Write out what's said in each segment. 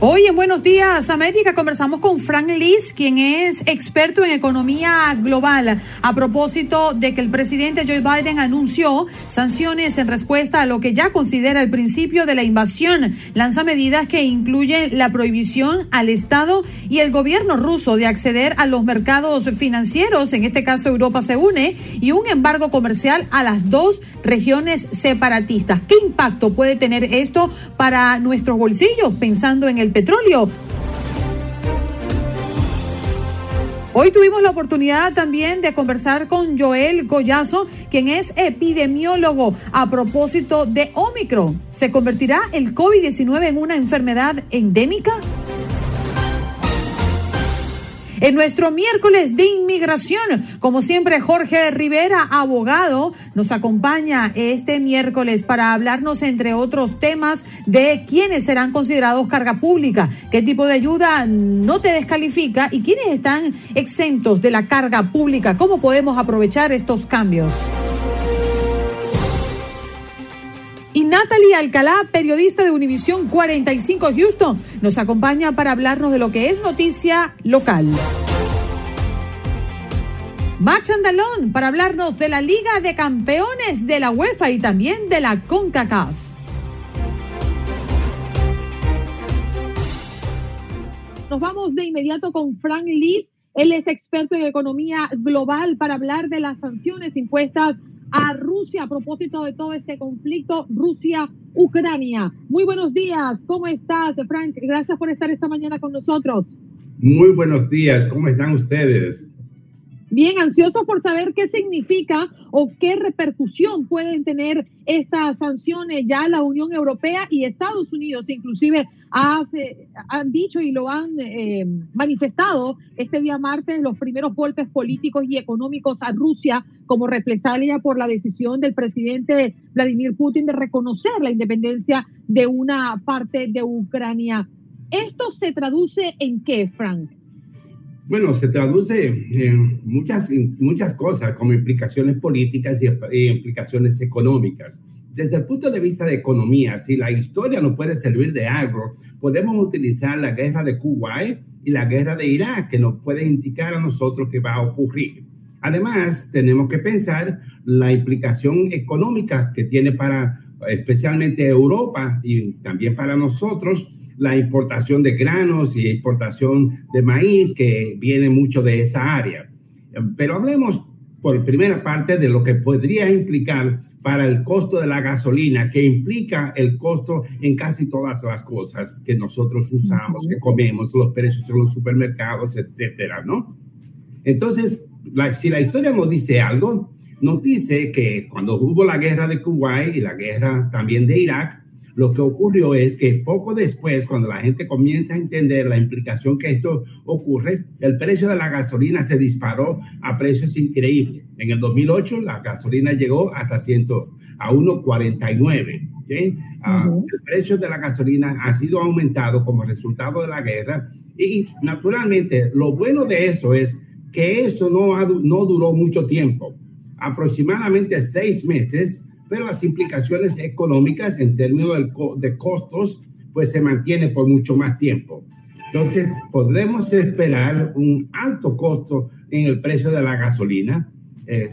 Hoy en Buenos Días América conversamos con Frank Liz, quien es experto en economía global, a propósito de que el presidente Joe Biden anunció sanciones en respuesta a lo que ya considera el principio de la invasión. Lanza medidas que incluyen la prohibición al Estado y el gobierno ruso de acceder a los mercados financieros, en este caso Europa se une, y un embargo comercial a las dos regiones separatistas. ¿Qué impacto puede tener esto para nuestros bolsillos pensando en el petróleo. Hoy tuvimos la oportunidad también de conversar con Joel Collazo, quien es epidemiólogo a propósito de Omicron. ¿Se convertirá el COVID-19 en una enfermedad endémica? En nuestro miércoles de inmigración, como siempre, Jorge Rivera, abogado, nos acompaña este miércoles para hablarnos, entre otros temas, de quiénes serán considerados carga pública, qué tipo de ayuda no te descalifica y quiénes están exentos de la carga pública, cómo podemos aprovechar estos cambios. Natalie Alcalá, periodista de Univisión 45 Houston, nos acompaña para hablarnos de lo que es noticia local. Max Andalón para hablarnos de la Liga de Campeones de la UEFA y también de la CONCACAF. Nos vamos de inmediato con Frank Liz. Él es experto en economía global para hablar de las sanciones impuestas a Rusia a propósito de todo este conflicto Rusia-Ucrania. Muy buenos días, ¿cómo estás, Frank? Gracias por estar esta mañana con nosotros. Muy buenos días, ¿cómo están ustedes? Bien, ansioso por saber qué significa o qué repercusión pueden tener estas sanciones. Ya la Unión Europea y Estados Unidos inclusive han dicho y lo han eh, manifestado este día martes los primeros golpes políticos y económicos a Rusia como represalia por la decisión del presidente Vladimir Putin de reconocer la independencia de una parte de Ucrania. ¿Esto se traduce en qué, Frank? Bueno, se traduce en muchas, muchas cosas, como implicaciones políticas y, implicaciones económicas. Desde el punto de vista de economía, si la historia no puede servir de algo, podemos utilizar la guerra de Kuwait y la guerra de Irak, que nos puede indicar a nosotros qué va a ocurrir. Además, tenemos que pensar la implicación económica que tiene para especialmente Europa y también para nosotros la importación de granos y importación de maíz, que viene mucho de esa área. Pero hablemos por primera parte de lo que podría implicar para el costo de la gasolina, que implica el costo en casi todas las cosas que nosotros usamos, que comemos, los precios en los supermercados, etcétera, ¿no? Entonces, si la historia nos dice algo, nos dice que cuando hubo la guerra de Kuwait y la guerra también de Irak, lo que ocurrió es que poco después, cuando la gente comienza a entender la implicación que esto ocurre, el precio de la gasolina se disparó a precios increíbles. En el 2008 la gasolina llegó hasta 100, a 1,49. Ah, el precio de la gasolina ha sido aumentado como resultado de la guerra y naturalmente lo bueno de eso es que eso no, no duró mucho tiempo, aproximadamente seis meses pero las implicaciones económicas en términos de costos, pues se mantiene por mucho más tiempo. Entonces, podremos esperar un alto costo en el precio de la gasolina.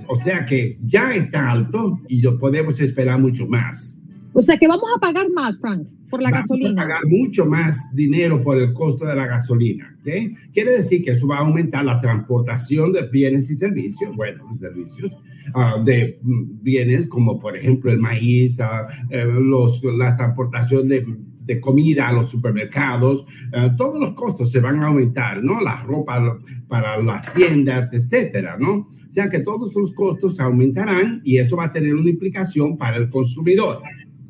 o sea que ya está alto y lo podemos esperar mucho más. O sea que vamos a pagar más, Frank, por la gasolina. Vamos a pagar mucho más dinero por el costo de la gasolina. ¿okay? Quiere decir que eso va a aumentar la transportación de bienes y servicios, bueno, servicios, uh, de bienes como por ejemplo el maíz, uh, los, la transportación de de comida a los supermercados, uh, todos los costos se van a aumentar, ¿no? La ropa para las tiendas, etcétera, ¿no? O sea que todos los costos aumentarán y eso va a tener una implicación para el consumidor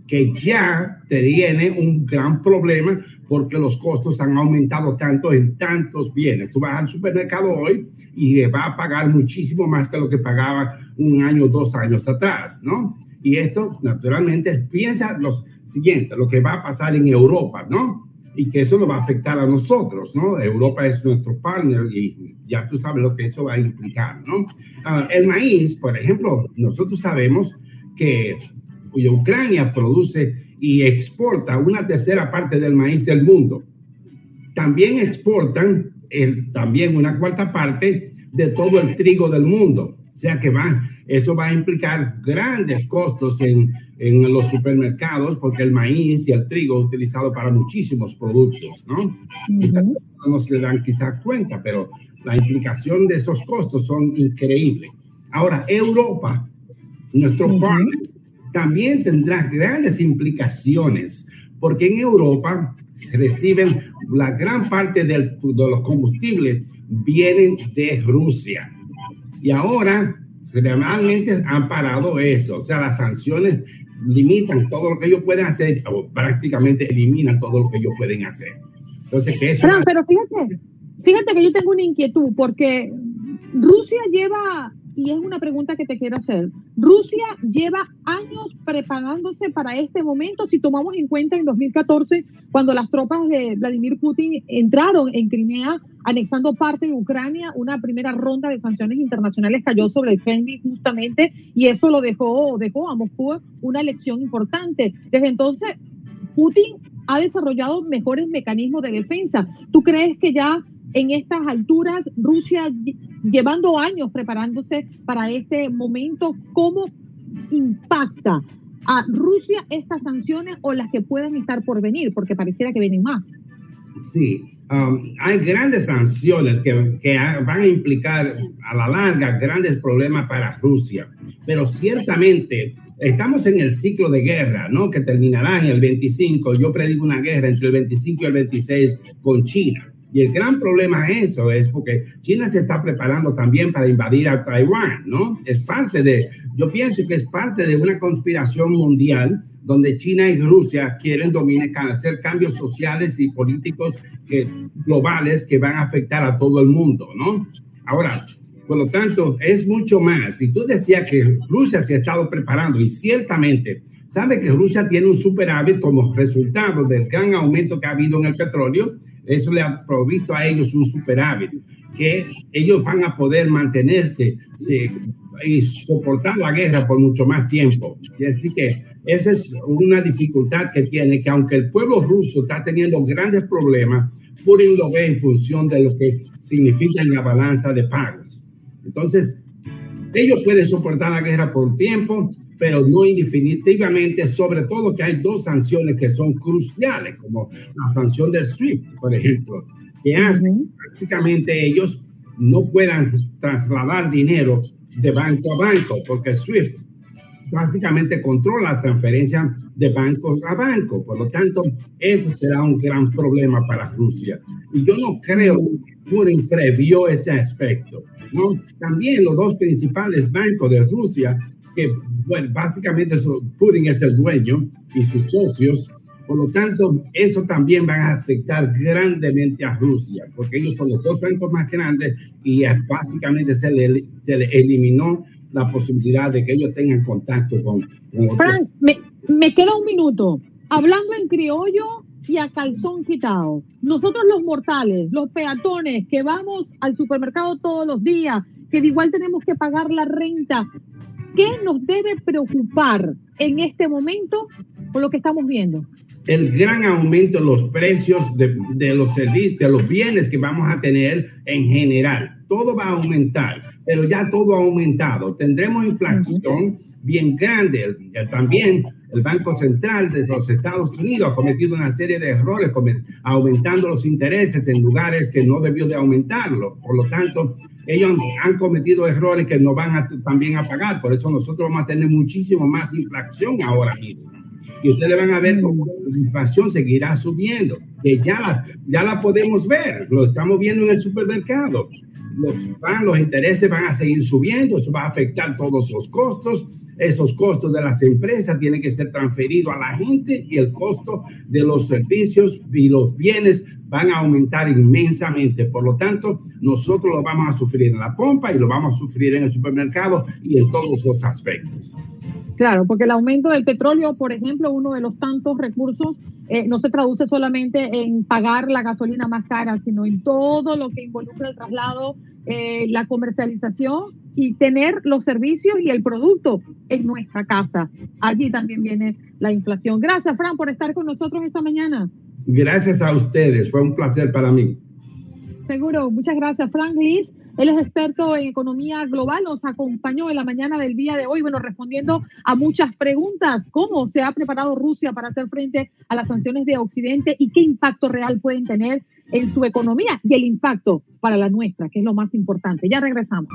que ya tiene un gran problema porque los costos han aumentado tanto en tantos bienes. Tú vas al supermercado hoy y va a pagar muchísimo más que lo que pagaba un año, dos años atrás, ¿no? Y esto, naturalmente, piensa lo siguiente, lo que va a pasar en Europa, ¿no? Y que eso nos va a afectar a nosotros, ¿no? Europa es nuestro partner y ya tú sabes lo que eso va a implicar, ¿no? Uh, el maíz, por ejemplo, nosotros sabemos que Ucrania produce y exporta una tercera parte del maíz del mundo. También exportan el, también una cuarta parte de todo el trigo del mundo. O sea que va, eso va a implicar grandes costos en, en los supermercados porque el maíz y el trigo es utilizado para muchísimos productos, ¿no? No se dan quizás cuenta, pero la implicación de esos costos son increíbles. Ahora, Europa, nuestro uh también tendrá grandes implicaciones, porque en Europa se reciben la gran parte del, de los combustibles vienen de Rusia. Y ahora realmente han parado eso, o sea, las sanciones limitan todo lo que ellos pueden hacer o prácticamente eliminan todo lo que ellos pueden hacer. Entonces, que eso... Pero, pero fíjate, fíjate que yo tengo una inquietud porque Rusia lleva y es una pregunta que te quiero hacer. Rusia lleva años preparándose para este momento, si tomamos en cuenta en 2014, cuando las tropas de Vladimir Putin entraron en Crimea, anexando parte de Ucrania, una primera ronda de sanciones internacionales cayó sobre el Kremlin justamente, y eso lo dejó, dejó a Moscú una lección importante. Desde entonces, Putin ha desarrollado mejores mecanismos de defensa. ¿Tú crees que ya en estas alturas, Rusia llevando años preparándose para este momento, ¿cómo impacta a Rusia estas sanciones o las que puedan estar por venir? Porque pareciera que vienen más. Sí, um, hay grandes sanciones que, que, van a implicar a la larga grandes problemas para Rusia, pero ciertamente estamos en el ciclo de guerra, ¿no? Que terminará en el 25. Yo predigo una guerra entre el 25 y el 26 con China. Y el gran problema es eso es porque China se está preparando también para invadir a Taiwán, ¿no? Es parte de, yo pienso que es parte de una conspiración mundial donde China y Rusia quieren dominar, hacer cambios sociales y políticos que, globales que van a afectar a todo el mundo, ¿no? Ahora, por lo tanto, es mucho más. Y tú decías que Rusia se ha estado preparando y ciertamente sabe que Rusia tiene un superávit como resultado del gran aumento que ha habido en el petróleo eso le ha provisto a ellos un superávit, que ellos van a poder mantenerse y soportar la guerra por mucho más tiempo. Y así que esa es una dificultad que tiene, que aunque el pueblo ruso está teniendo grandes problemas, Putin lo ve en función de lo que significa en la balanza de pagos. Entonces, ellos pueden soportar la guerra por tiempo, pero no indefinitivamente, sobre todo que hay dos sanciones que son cruciales, como la sanción del SWIFT, por ejemplo, que hacen básicamente ellos no puedan trasladar dinero de banco a banco, porque SWIFT básicamente controla la transferencia de bancos a banco. Por lo tanto, eso será un gran problema para Rusia. Y yo no creo que Putin previó ese aspecto. ¿No? También los dos principales bancos de Rusia que bueno, básicamente Putin es el dueño y sus socios. Por lo tanto, eso también va a afectar grandemente a Rusia, porque ellos son los dos bancos más grandes y básicamente se le, se le eliminó la posibilidad de que ellos tengan contacto con, Frank, me, me queda un minuto. Hablando en criollo y a calzón quitado. Nosotros los mortales, los peatones que vamos al supermercado todos los días, que igual tenemos que pagar la renta, ¿Qué nos debe preocupar en este momento con lo que estamos viendo? El gran aumento en los precios de, los servicios, de los bienes que vamos a tener en general. todo va a aumentar, pero ya todo ha aumentado. Tendremos inflación bien grande. También el Banco Central de los Estados Unidos ha cometido una serie de errores, aumentando los intereses en lugares que no debió de aumentarlo. Por lo tanto, ellos han, cometido errores que nos van a, también a pagar. Por eso nosotros vamos a tener muchísimo más inflación ahora mismo. Y ustedes van a ver cómo la inflación seguirá subiendo, que ya la, ya la podemos ver, lo estamos viendo en el supermercado. Los, van, los intereses van a seguir subiendo, eso va a afectar todos los costos esos costos de las empresas tienen que ser transferidos a la gente y el costo de los servicios y los bienes van a aumentar inmensamente. Por lo tanto, nosotros lo vamos a sufrir en la pompa y lo vamos a sufrir en el supermercado y en todos los aspectos. Claro, porque el aumento del petróleo, por ejemplo, uno de los tantos recursos, eh, no se traduce solamente en pagar la gasolina más cara, sino en todo lo que involucra el traslado, eh, la comercialización y tener los servicios y el producto en nuestra casa. Allí también viene la inflación. Gracias, Fran, por estar con nosotros esta mañana. Gracias a ustedes, fue un placer para mí. Seguro, muchas gracias, Frank Liz. Él es experto en economía global, nos acompañó en la mañana del día de hoy, bueno, respondiendo a muchas preguntas. ¿Cómo se ha preparado Rusia para hacer frente a las sanciones de Occidente y qué impacto real pueden tener en su economía y el impacto para la nuestra, que es lo más importante. Ya regresamos.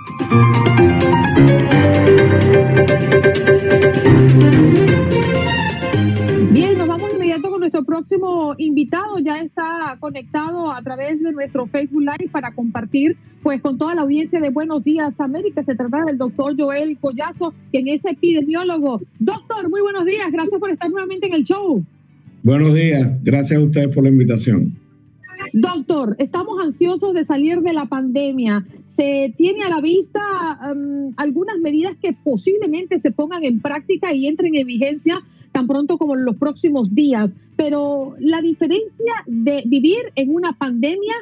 Nuestro próximo invitado. Ya está conectado a través de nuestro Facebook Live para compartir pues con toda la audiencia de Buenos Días América. Se trata del doctor Joel Collazo, quien es epidemiólogo. Doctor, muy buenos días. Gracias por estar nuevamente en el show. Buenos días. Gracias a ustedes por la invitación. Doctor, estamos ansiosos de salir de la pandemia. Se tiene a la vista um, algunas medidas que posiblemente se pongan en práctica y entren en vigencia tan pronto como en los próximos días. Pero la diferencia de vivir en una pandemia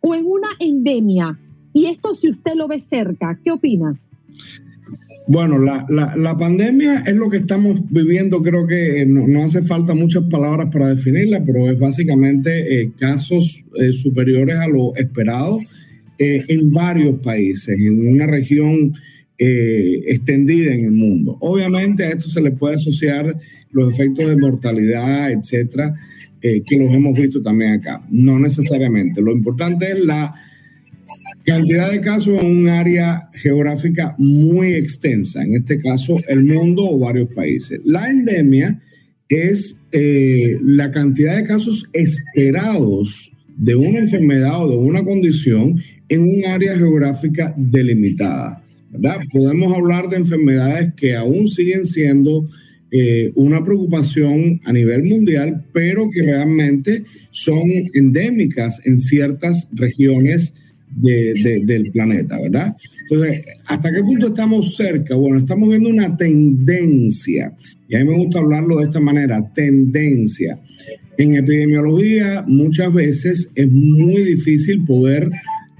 o en una endemia, y esto si usted lo ve cerca, ¿qué opina? Bueno, la, la, pandemia es lo que estamos viviendo, creo que eh, no, hace falta muchas palabras para definirla, pero es básicamente eh, casos eh, superiores a lo esperado en varios países, en una región extendida en el mundo. Obviamente a esto se le puede asociar los efectos de mortalidad, etcétera, que los hemos visto también acá. No necesariamente. Lo importante es la Cantidad de casos en un área geográfica muy extensa, en este caso el mundo o varios países. La endemia es eh, la cantidad de casos esperados de una enfermedad o de una condición en un área geográfica delimitada. Podemos hablar de enfermedades que aún siguen siendo eh, una preocupación a nivel mundial, pero que realmente son endémicas en ciertas regiones del planeta, ¿verdad? Entonces, ¿hasta qué punto estamos cerca? Bueno, estamos viendo una tendencia, y a mí me gusta hablarlo de esta manera, tendencia. En epidemiología muchas veces es muy difícil poder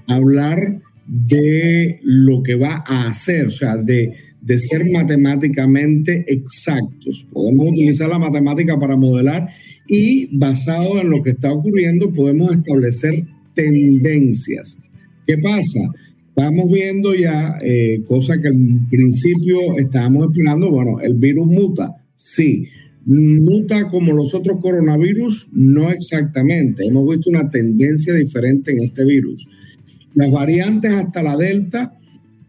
hablar de lo que va a hacer, o sea, de, de ser matemáticamente exactos. Podemos utilizar la matemática para modelar y basado en lo que está ocurriendo podemos establecer tendencias. ¿Qué pasa? Estamos viendo ya eh, cosas que al principio estábamos esperando. Bueno, el virus muta, sí. Muta como los otros coronavirus, no exactamente. Hemos visto una tendencia diferente en este virus. Las variantes hasta la delta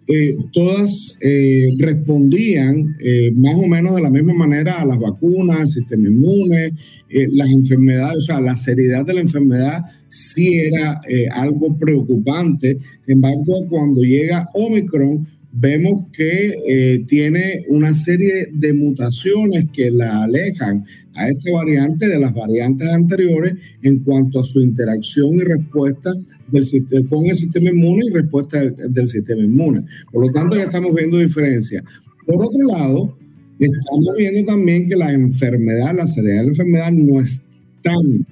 eh, todas eh, respondían eh, más o menos de la misma manera a las vacunas, al sistema inmune, las enfermedades, o sea, la seriedad de la enfermedad sí era algo preocupante. Sin embargo, cuando llega Omicron, vemos que tiene una serie de mutaciones que la alejan a esta variante de las variantes anteriores en cuanto a su interacción y respuesta del con el sistema inmune y respuesta del, sistema inmune. Por lo tanto, ya estamos viendo diferencias. Por otro lado, estamos viendo también que la enfermedad, la seriedad de la enfermedad no es tan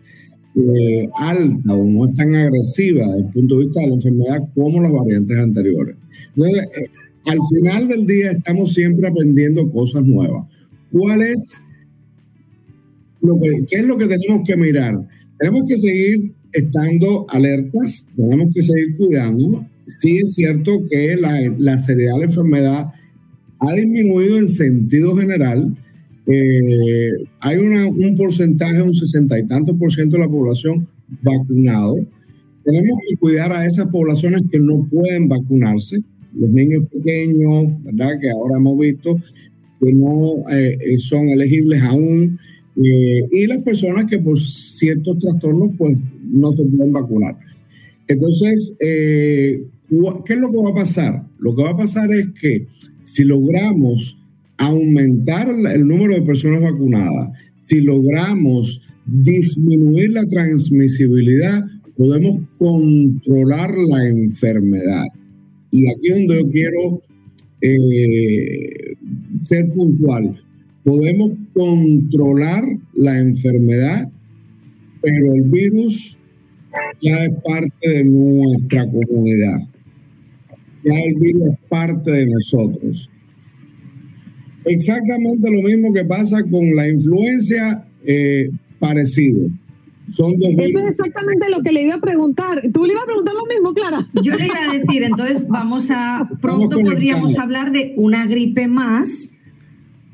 eh, alta o no es tan agresiva desde el punto de vista de la enfermedad como las variantes anteriores. Entonces, eh, al final del día estamos siempre aprendiendo cosas nuevas. ¿Cuál es ¿qué es lo que tenemos que mirar? Tenemos que seguir estando alertas, tenemos que seguir cuidándonos, sí es cierto que la, la seriedad de la enfermedad ha disminuido en sentido general. Eh, hay un porcentaje, un sesenta y tantos por ciento de la población vacunado. Tenemos que cuidar a esas poblaciones que no pueden vacunarse, los niños pequeños, ¿verdad? Que ahora hemos visto que no eh, eh, son elegibles aún, y las personas que por ciertos trastornos pues no se pueden vacunar. Entonces, ¿qué es lo que va a pasar? Lo que va a pasar es que si logramos aumentar el número de personas vacunadas, si logramos disminuir la transmisibilidad, podemos controlar la enfermedad. Y aquí es donde yo quiero eh, ser puntual. Podemos controlar la enfermedad, pero el virus ya es parte de nuestra comunidad ya el virus es parte de nosotros. Exactamente lo mismo que pasa con la influencia eh, parecido. Son Eso es exactamente lo que le iba a preguntar. ¿Tú le ibas a preguntar lo mismo, Clara? Yo le iba a decir, entonces vamos a, pronto podríamos hablar de una gripe más,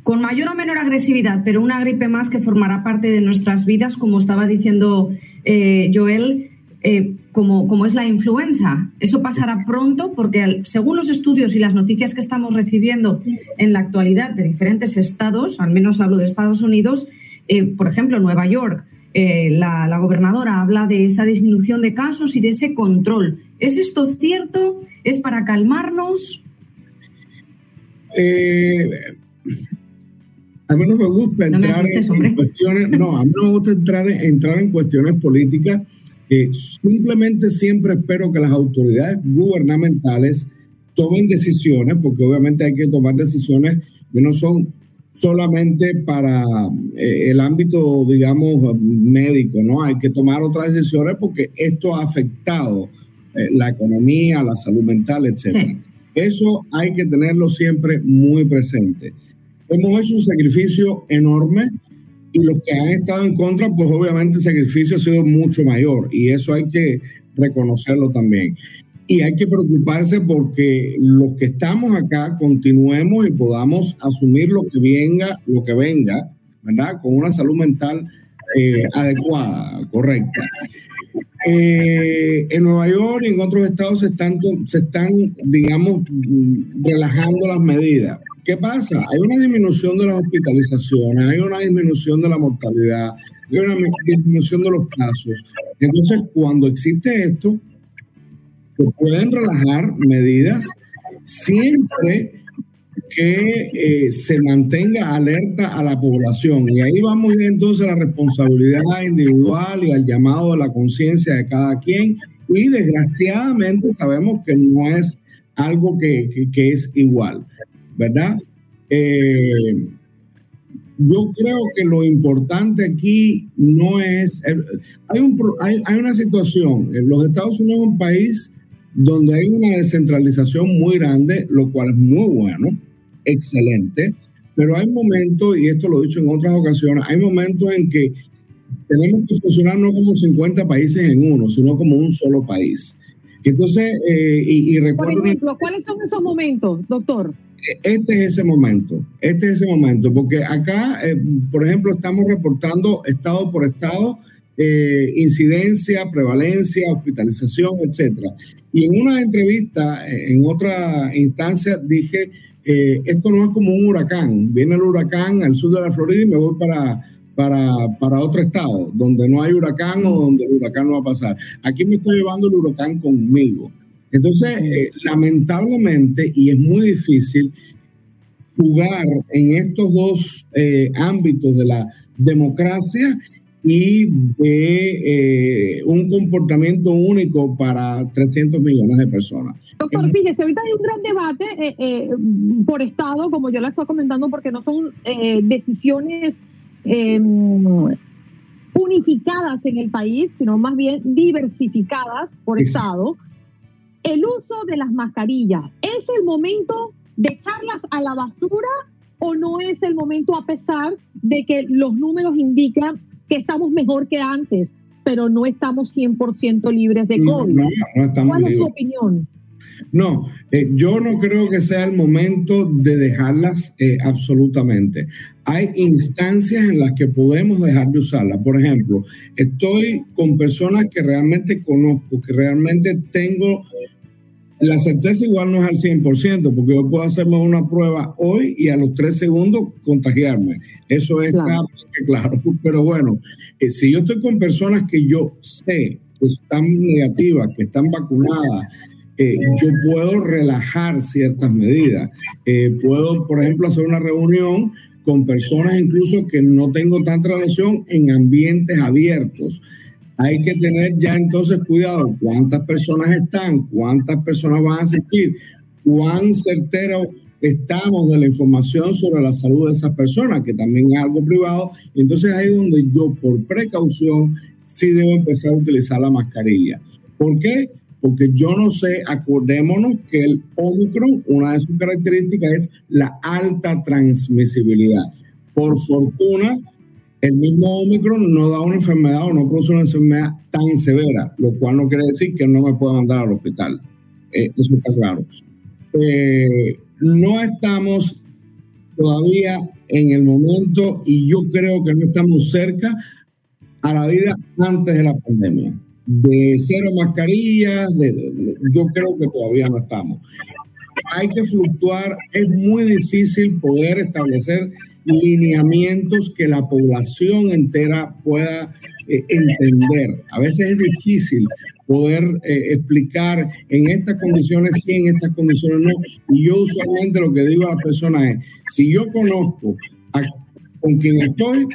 con mayor o menor agresividad, pero una gripe más que formará parte de nuestras vidas, como estaba diciendo eh, Joel, eh, como, como, es la influenza. Eso pasará pronto porque según los estudios y las noticias que estamos recibiendo en la actualidad de diferentes estados, al menos hablo de Estados Unidos, eh, por ejemplo, Nueva York, eh, la, gobernadora habla de esa disminución de casos y de ese control. ¿Es esto cierto? ¿Es para calmarnos? a mí no me gusta entrar en cuestiones, no, a mí no me gusta entrar, entrar en cuestiones políticas simplemente siempre espero que las autoridades gubernamentales tomen decisiones, porque obviamente hay que tomar decisiones que no son solamente para eh, el ámbito, digamos, médico, ¿no? Hay que tomar otras decisiones porque esto ha afectado eh, la economía, la salud mental, etc. Eso hay que tenerlo siempre muy presente. Hemos hecho un sacrificio enorme y los que han estado en contra, pues obviamente el sacrificio ha sido mucho mayor y eso hay que reconocerlo también. Y hay que preocuparse porque los que estamos acá continuemos y podamos asumir lo que venga, lo que venga, ¿verdad? Con una salud mental eh, adecuada, correcta. Eh, en Nueva York y en otros estados se están, se están, digamos, relajando las medidas. ¿Qué pasa? Hay una disminución de las hospitalizaciones, hay una disminución de la mortalidad, hay una disminución de los casos. Entonces, cuando existe esto, se pueden relajar medidas siempre que eh, se mantenga alerta a la población. Y ahí vamos entonces a la responsabilidad individual y al llamado de la conciencia de cada quien. Y desgraciadamente sabemos que no es algo que, que es igual. ¿verdad? Eh, yo creo que lo importante aquí no es... Eh, hay, un, hay, hay, una situación, los Estados Unidos es un país donde hay una descentralización muy grande, lo cual es muy bueno, excelente, pero hay momentos, y esto lo he dicho en otras ocasiones, hay momentos en que tenemos que funcionar no como 50 países en uno, sino como un solo país. Entonces, eh, y, y recuerdo... Por ejemplo, ¿cuáles son esos momentos, doctor? este es ese momento, este es ese momento, porque acá, eh, por ejemplo, estamos reportando estado por estado eh, incidencia, prevalencia, hospitalización, etcétera. Y en una entrevista, en otra instancia, dije, eh, esto no es como un huracán, viene el huracán al sur de la Florida y me voy para, para, para, otro estado, donde no hay huracán o donde el huracán no va a pasar. Aquí me estoy llevando el huracán conmigo. Entonces, eh, lamentablemente, y es muy difícil jugar en estos dos eh, ámbitos de la democracia y de eh, un comportamiento único para 300 millones de personas. Doctor, fíjese, ahorita hay un gran debate por Estado, como yo le estoy comentando, porque no son decisiones em, unificadas en el país, sino más bien diversificadas por Estado el uso de las mascarillas, ¿es el momento de echarlas a la basura o no es el momento a pesar de que los números indican que estamos mejor que antes, pero no estamos 100% libres de COVID? ¿Cuál es su opinión? No, eh, yo no creo que sea el momento de dejarlas eh, absolutamente. Hay instancias en las que podemos dejar de usarlas. Por ejemplo, estoy con personas que realmente conozco, que realmente tengo la certeza igual no es al 100%, porque yo puedo hacerme una prueba hoy y a los tres segundos contagiarme. Eso es claro, claro. pero bueno, eh, si yo estoy con personas que yo sé que están negativas, que están vacunadas, eh, yo puedo relajar ciertas medidas. Eh, puedo, por ejemplo, hacer una reunión con personas incluso que no tengo tanta relación en ambientes abiertos hay que tener ya entonces cuidado cuántas personas están, cuántas personas van a asistir, cuán certero estamos de la información sobre la salud de esas personas, que también es algo privado. entonces ahí es donde yo, por precaución, sí debo empezar a utilizar la mascarilla. ¿Por qué? Porque yo no sé, acordémonos que el Omicron, una de sus características es la alta transmisibilidad. Por fortuna, el mismo Omicron no da una enfermedad o no produce una enfermedad tan severa, lo cual no quiere decir que no me pueda mandar al hospital. Eh, eso está claro. Eh, no estamos todavía en el momento y yo creo que no estamos cerca a la vida antes de la pandemia. De cero mascarillas, yo creo que todavía no estamos. Hay que fluctuar, es muy difícil poder establecer lineamientos que la población entera pueda eh, entender. A veces es difícil poder eh, explicar en estas condiciones sí, en estas condiciones no. Y yo usualmente lo que digo a las personas es, si yo conozco con quien estoy,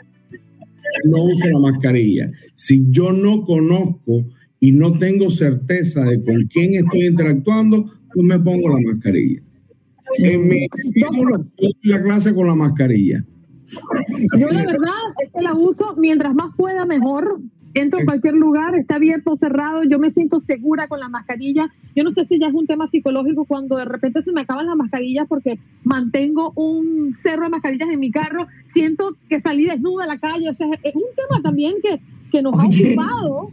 no uso la mascarilla. Si yo no conozco y no tengo certeza de con quién estoy interactuando, pues me pongo la mascarilla. En mi la clase con la mascarilla. Yo la verdad es que la uso mientras más pueda mejor. Entro a cualquier lugar, está abierto o cerrado, yo me siento segura con la mascarilla. Yo no sé si ya es un tema psicológico cuando de repente se me acaban las mascarillas porque mantengo un cerro de mascarillas en mi carro, siento que salí desnuda a la calle. O sea, es un tema también que, que nos ha ocupado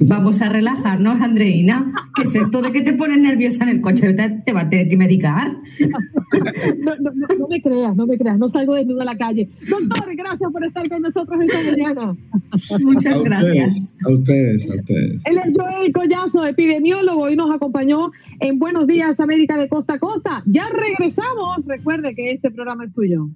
Vamos a relajarnos, Andreina. ¿Qué es esto de que te pones nerviosa en el coche? ¿Te, va a tener que medicar? No, no, no, me creas, no me creas. No salgo desnudo a la calle. Doctor, gracias por estar con nosotros esta mañana. Muchas gracias. a ustedes, a ustedes. Él es Joel Collazo, epidemiólogo, y nos acompañó en Buenos Días América de Costa a Costa. Ya regresamos. Recuerde que este programa es suyo.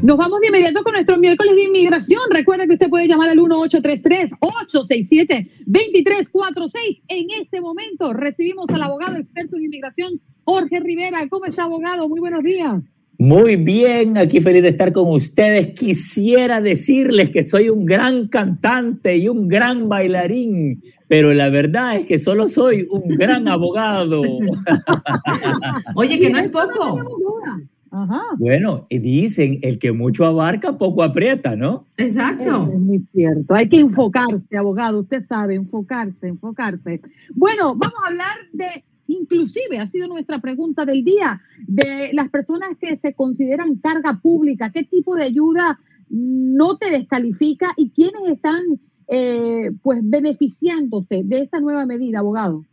Nos vamos de inmediato con nuestro miércoles de inmigración. Recuerda que usted puede llamar al 1833-867-2346. En este momento recibimos al abogado experto en inmigración, Jorge Rivera. ¿Cómo está, abogado? Muy buenos días. Muy bien, aquí feliz de estar con ustedes. Quisiera decirles que soy un gran cantante y un gran bailarín, pero la verdad es que solo soy un gran abogado. Oye, que no es poco. Bueno, dicen, el que mucho abarca, poco aprieta, ¿no? Exacto. Es muy cierto. Hay que enfocarse, abogado. Usted sabe, enfocarse, enfocarse. Bueno, vamos a hablar de, inclusive, ha sido nuestra pregunta del día, de las personas que se consideran carga pública. ¿Qué tipo de ayuda no te descalifica y quiénes están, eh, pues, beneficiándose de esta nueva medida, abogado?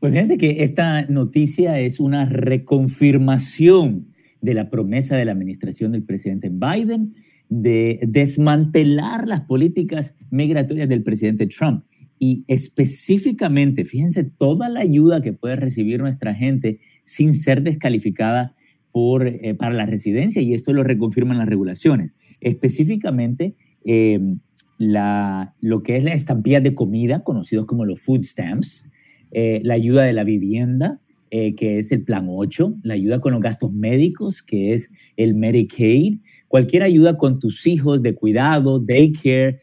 Pues fíjate que esta noticia es una reconfirmación de la promesa de la administración del presidente Biden de desmantelar las políticas migratorias del presidente Trump. Y específicamente, fíjense, toda la ayuda que puede recibir nuestra gente sin ser descalificada por, eh, para la residencia, y esto lo reconfirman las regulaciones. Específicamente, eh, la, lo que es la estampilla de comida, conocidos como los food stamps, eh, la ayuda de la vivienda, eh, que es el Plan 8, la ayuda con los gastos médicos, que es el Medicaid, cualquier ayuda con tus hijos de cuidado, daycare,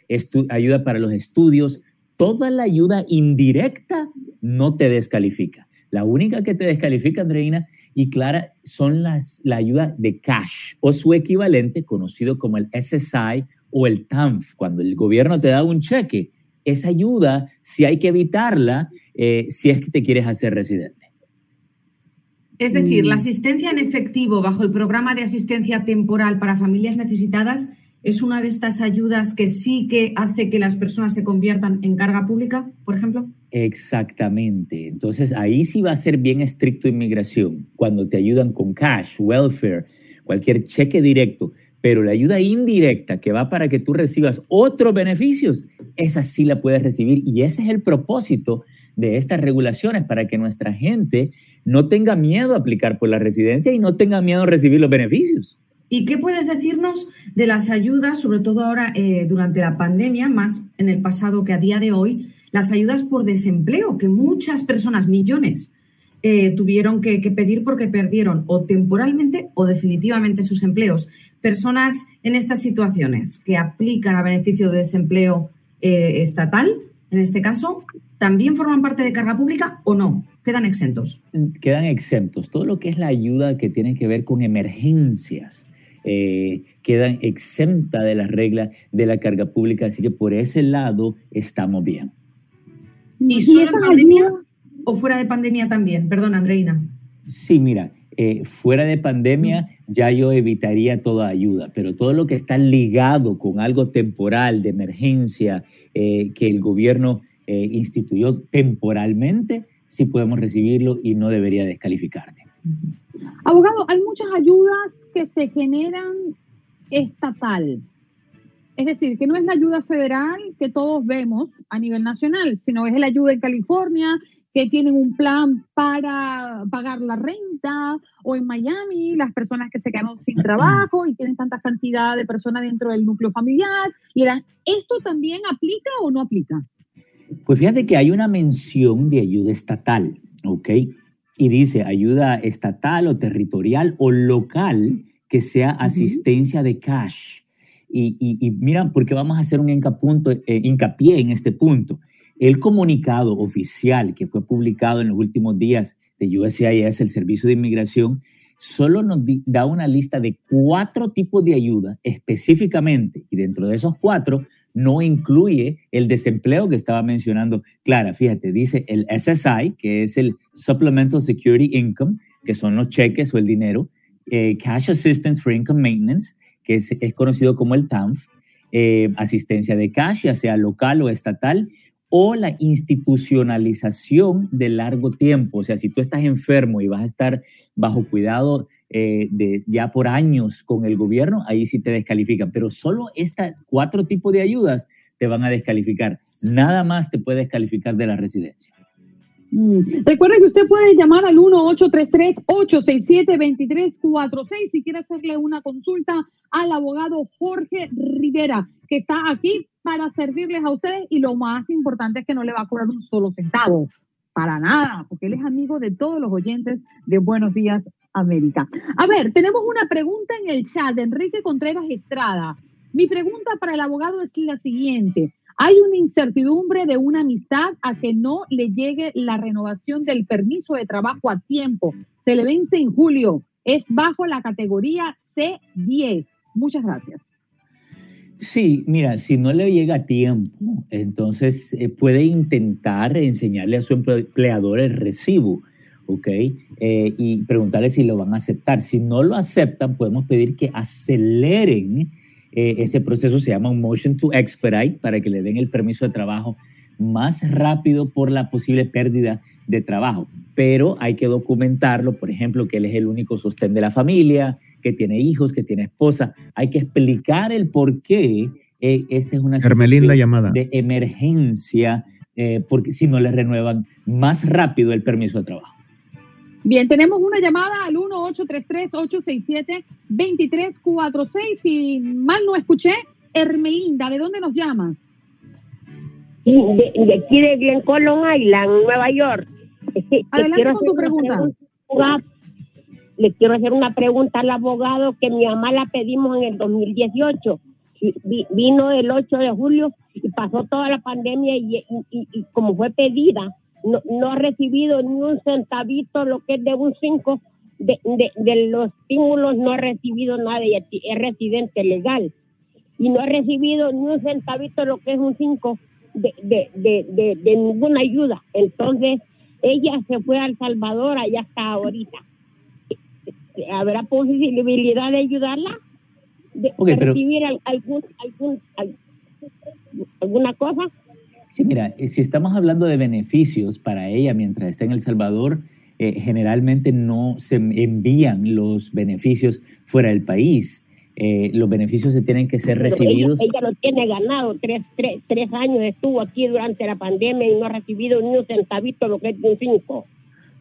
ayuda para los estudios, toda la ayuda indirecta no te descalifica. La única que te descalifica, Andreina y Clara, son las, la ayuda de cash o su equivalente, conocido como el SSI o el TANF, cuando el gobierno te da un cheque. Esa ayuda, si hay que evitarla, eh, si es que te quieres hacer residente. Es decir, la asistencia en efectivo bajo el programa de asistencia temporal para familias necesitadas es una de estas ayudas que sí que hace que las personas se conviertan en carga pública, por ejemplo? Exactamente. Entonces ahí sí va a ser bien estricto inmigración, cuando te ayudan con cash, welfare, cualquier cheque directo, pero la ayuda indirecta que va para que tú recibas otros beneficios, esa sí la puedes recibir y ese es el propósito de estas regulaciones para que nuestra gente no tenga miedo a aplicar por la residencia y no tenga miedo a recibir los beneficios. ¿Y qué puedes decirnos de las ayudas, sobre todo ahora eh, durante la pandemia, más en el pasado que a día de hoy, las ayudas por desempleo, que muchas personas, millones, eh, tuvieron que, pedir porque perdieron o temporalmente o definitivamente sus empleos? Personas en estas situaciones que aplican a beneficio de desempleo eh, estatal, en este caso, ¿también forman parte de carga pública o no? ¿Quedan exentos? Quedan exentos. Todo lo que es la ayuda que tiene que ver con emergencias, eh, quedan exenta de las reglas de la carga pública, así que por ese lado estamos bien. ¿Y solo en pandemia o fuera de pandemia también? Perdón, Andreina. Sí, mira, eh, fuera de pandemia ya yo evitaría toda ayuda, pero todo lo que está ligado con algo temporal, de emergencia, eh, que el gobierno instituyó temporalmente, sí podemos recibirlo y no debería descalificarte. Abogado, hay muchas ayudas que se generan estatal. Es decir, que no es la ayuda federal que todos vemos a nivel nacional, sino es la ayuda en California, que tienen un plan para pagar la renta, o en Miami, las personas que se quedan sin trabajo y tienen tanta cantidad de personas dentro del núcleo familiar. Y eran, ¿esto también aplica o no aplica? Pues fíjate que hay una mención de ayuda estatal, ¿ok? y dice ayuda estatal o territorial o local que sea asistencia de cash. Y, y, mira, porque vamos a hacer un eh, hincapié en este punto. El comunicado oficial que fue publicado en los últimos días de USCIS, el Servicio de Inmigración, solo nos da una lista de cuatro tipos de ayuda específicamente, y dentro de esos cuatro no incluye el desempleo que estaba mencionando Clara. Fíjate, dice el SSI, que es el Supplemental Security Income, que son los cheques o el dinero, eh, Cash Assistance for Income Maintenance, que es, conocido como el TANF, eh, asistencia de cash, ya sea local o estatal, o la institucionalización de largo tiempo. O sea, si tú estás enfermo y vas a estar bajo cuidado eh, de ya por años con el gobierno, ahí sí te descalifican. Pero solo estos cuatro tipos de ayudas te van a descalificar. Nada más te puede descalificar de la residencia. Mm. Recuerden que usted puede llamar al 1-833-867-2346 si quiere hacerle una consulta al abogado Jorge Rivera, que está aquí para servirles a ustedes y lo más importante es que no le va a cobrar un solo centavo. Para nada, porque él es amigo de todos los oyentes de Buenos Días América. A ver, tenemos una pregunta en el chat de Enrique Contreras Estrada. Mi pregunta para el abogado es la siguiente. Hay una incertidumbre de una amistad a que no le llegue la renovación del permiso de trabajo a tiempo. Se le vence en julio. Es bajo la categoría C10. Muchas gracias. Sí, mira, si no le llega a tiempo, entonces eh, puede intentar enseñarle a su empleador el recibo ¿ok? Eh, y preguntarle si lo van a aceptar. Si no lo aceptan, podemos pedir que aceleren eh, ese proceso, se llama un motion to expedite, para que le den el permiso de trabajo más rápido por la posible pérdida de trabajo. Pero hay que documentarlo, por ejemplo, que él es el único sostén de la familia, que tiene hijos, que tiene esposa. Hay que explicar el por qué eh, esta es una situación llamada. de emergencia, porque si no le renuevan más rápido el permiso de trabajo. Bien, tenemos una llamada al 1-833-867-2346. Si mal no escuché, Hermelinda, ¿de dónde nos llamas? De, aquí de Glen Colon Island, Nueva York. Adelante con tu pregunta. Le quiero hacer una pregunta al abogado que mi mamá la pedimos en el 2018. Vino el 8 de julio y pasó toda la pandemia y como fue pedida, no, ha recibido ni un centavito, lo que es de un 5 de, de, los estímulos, no ha recibido nada, es residente legal. Y no ha recibido ni un centavito, lo que es un 5 de, de, de, ninguna ayuda. Entonces, ella se fue a El Salvador, allá está ahorita. ¿Habrá posibilidad de ayudarla? de, recibir algún, algún, alguna cosa? Sí, mira, eh, si estamos hablando de beneficios para ella mientras está en El Salvador, eh, generalmente no se envían los beneficios fuera del país. Eh, los beneficios se tienen que ser recibidos. Ella, ella, lo tiene ganado, tres, tres, tres, años estuvo aquí durante la pandemia y no ha recibido ni un centavito, lo que es un cinco.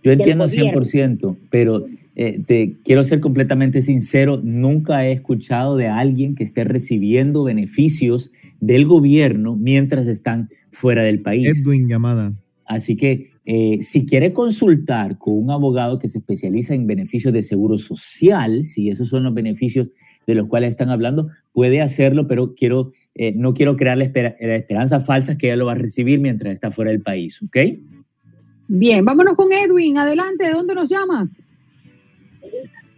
Yo entiendo 100%, pero eh, te quiero ser completamente sincero, nunca he escuchado de alguien que esté recibiendo beneficios del gobierno mientras están fuera del país. Edwin llamada. Así que eh, si quiere consultar con un abogado que se especializa en beneficios de seguro social, si esos son los beneficios de los cuales están hablando, puede hacerlo, pero quiero, eh, no quiero crearle esperanzas falsas que ella lo va a recibir mientras está fuera del país, ¿ok? Bien, vámonos con Edwin. Adelante, ¿de dónde nos llamas?